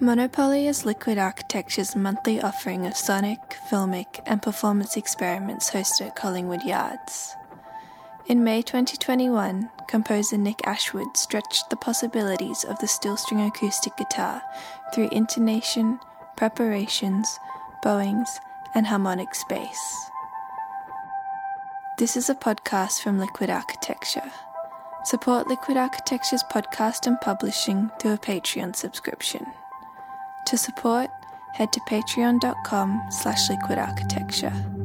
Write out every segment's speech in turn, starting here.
Monopoly is Liquid Architecture's monthly offering of sonic, filmic, and performance experiments hosted at Collingwood Yards. In May 2021, composer Nick Ashwood stretched the possibilities of the steel string acoustic guitar through intonation, preparations, bowings, and harmonic space. This is a podcast from Liquid Architecture. Support Liquid Architecture's podcast and publishing through a Patreon subscription. To support, head to patreon.com slash liquidarchitecture.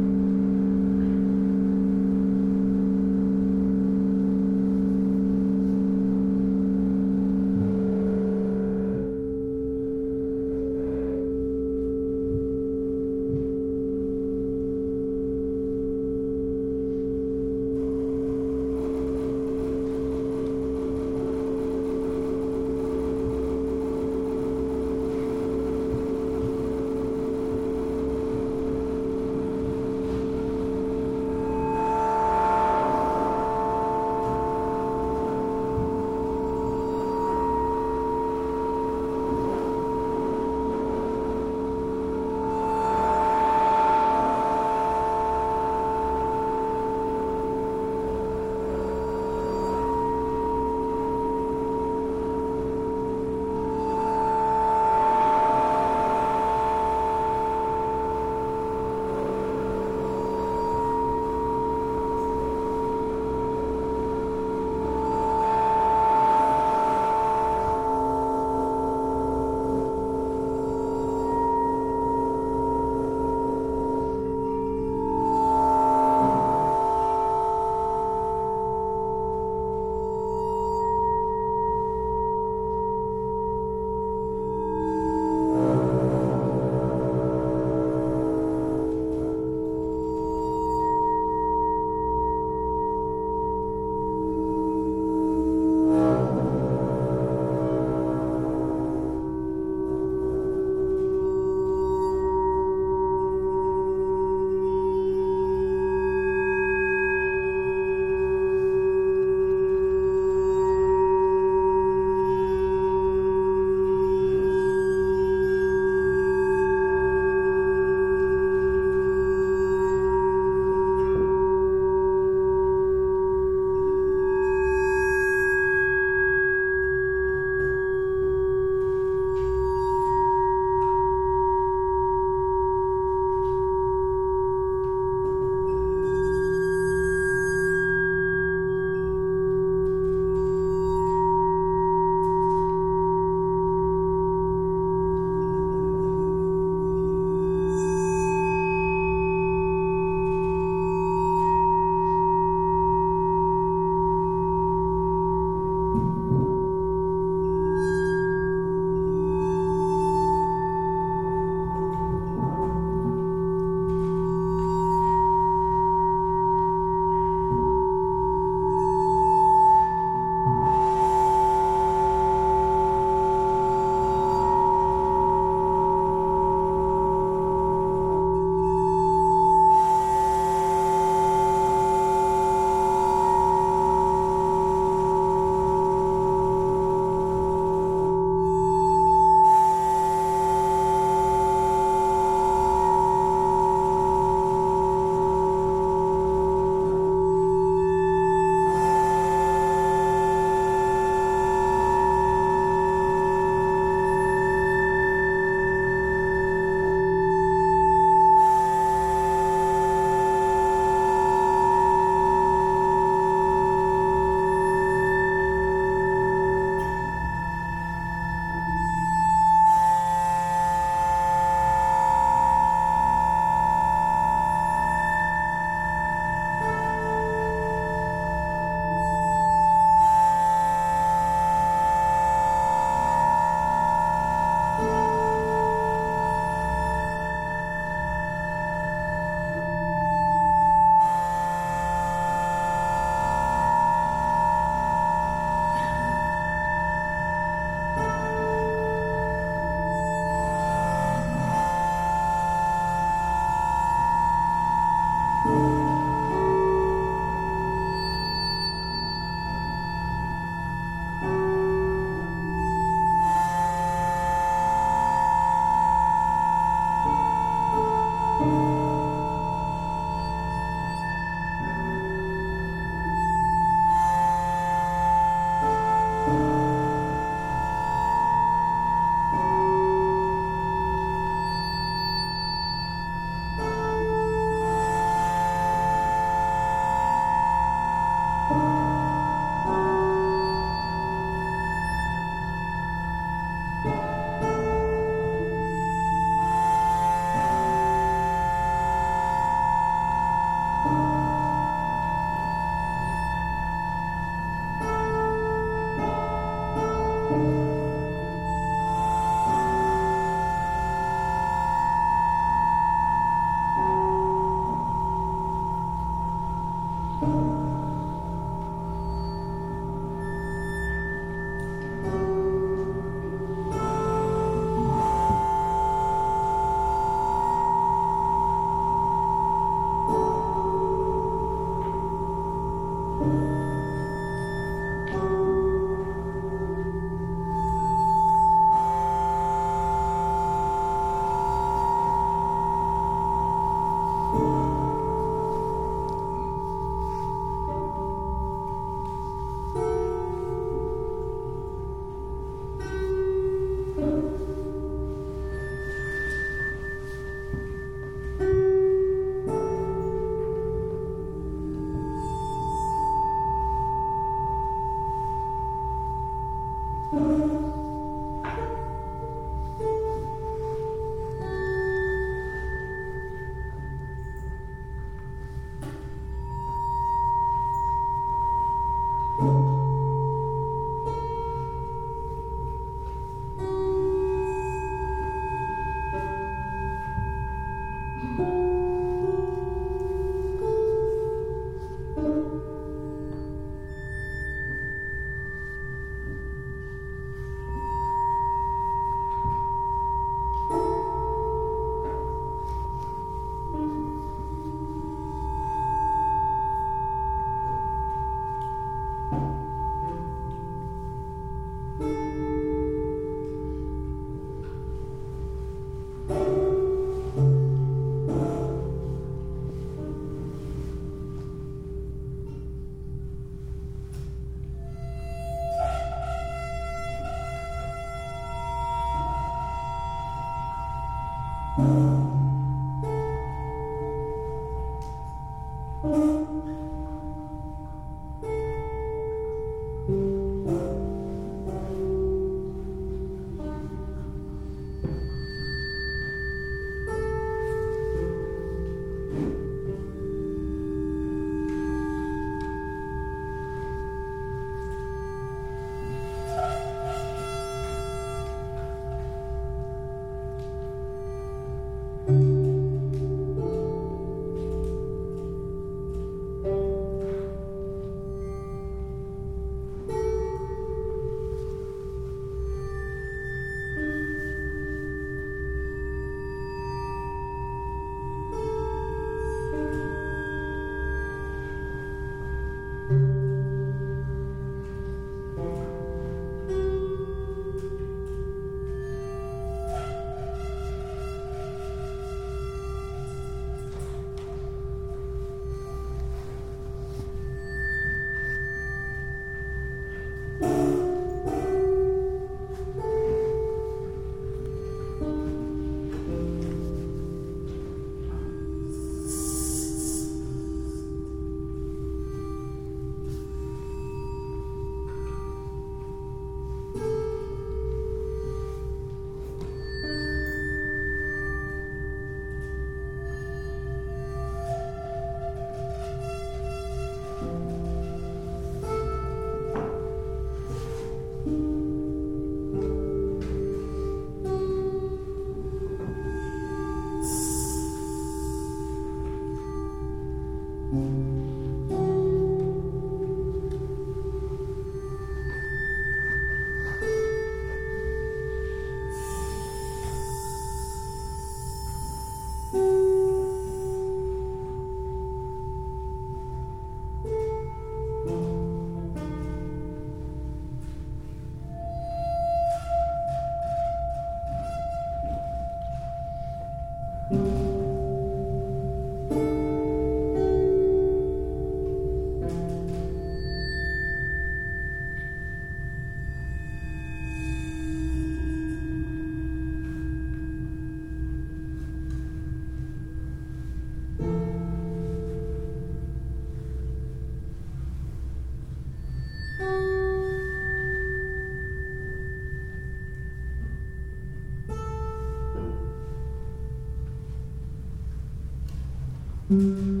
Mm-hmm.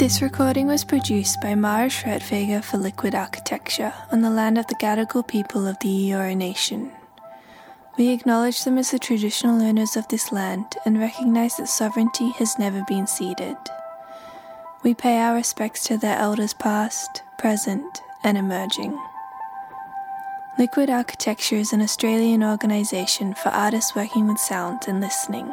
This recording was produced by Mara Schwerdtfeger for Liquid Architecture on the land of the Gadigal people of the Eora Nation. We acknowledge them as the traditional owners of this land and recognize that sovereignty has never been ceded. We pay our respects to their elders past, present, and emerging. Liquid Architecture is an Australian organisation for artists working with sound and listening.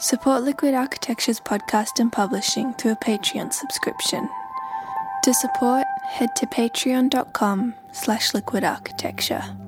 Support Liquid Architecture's podcast and publishing through a Patreon subscription. To support, head to patreon.com slash liquidarchitecture.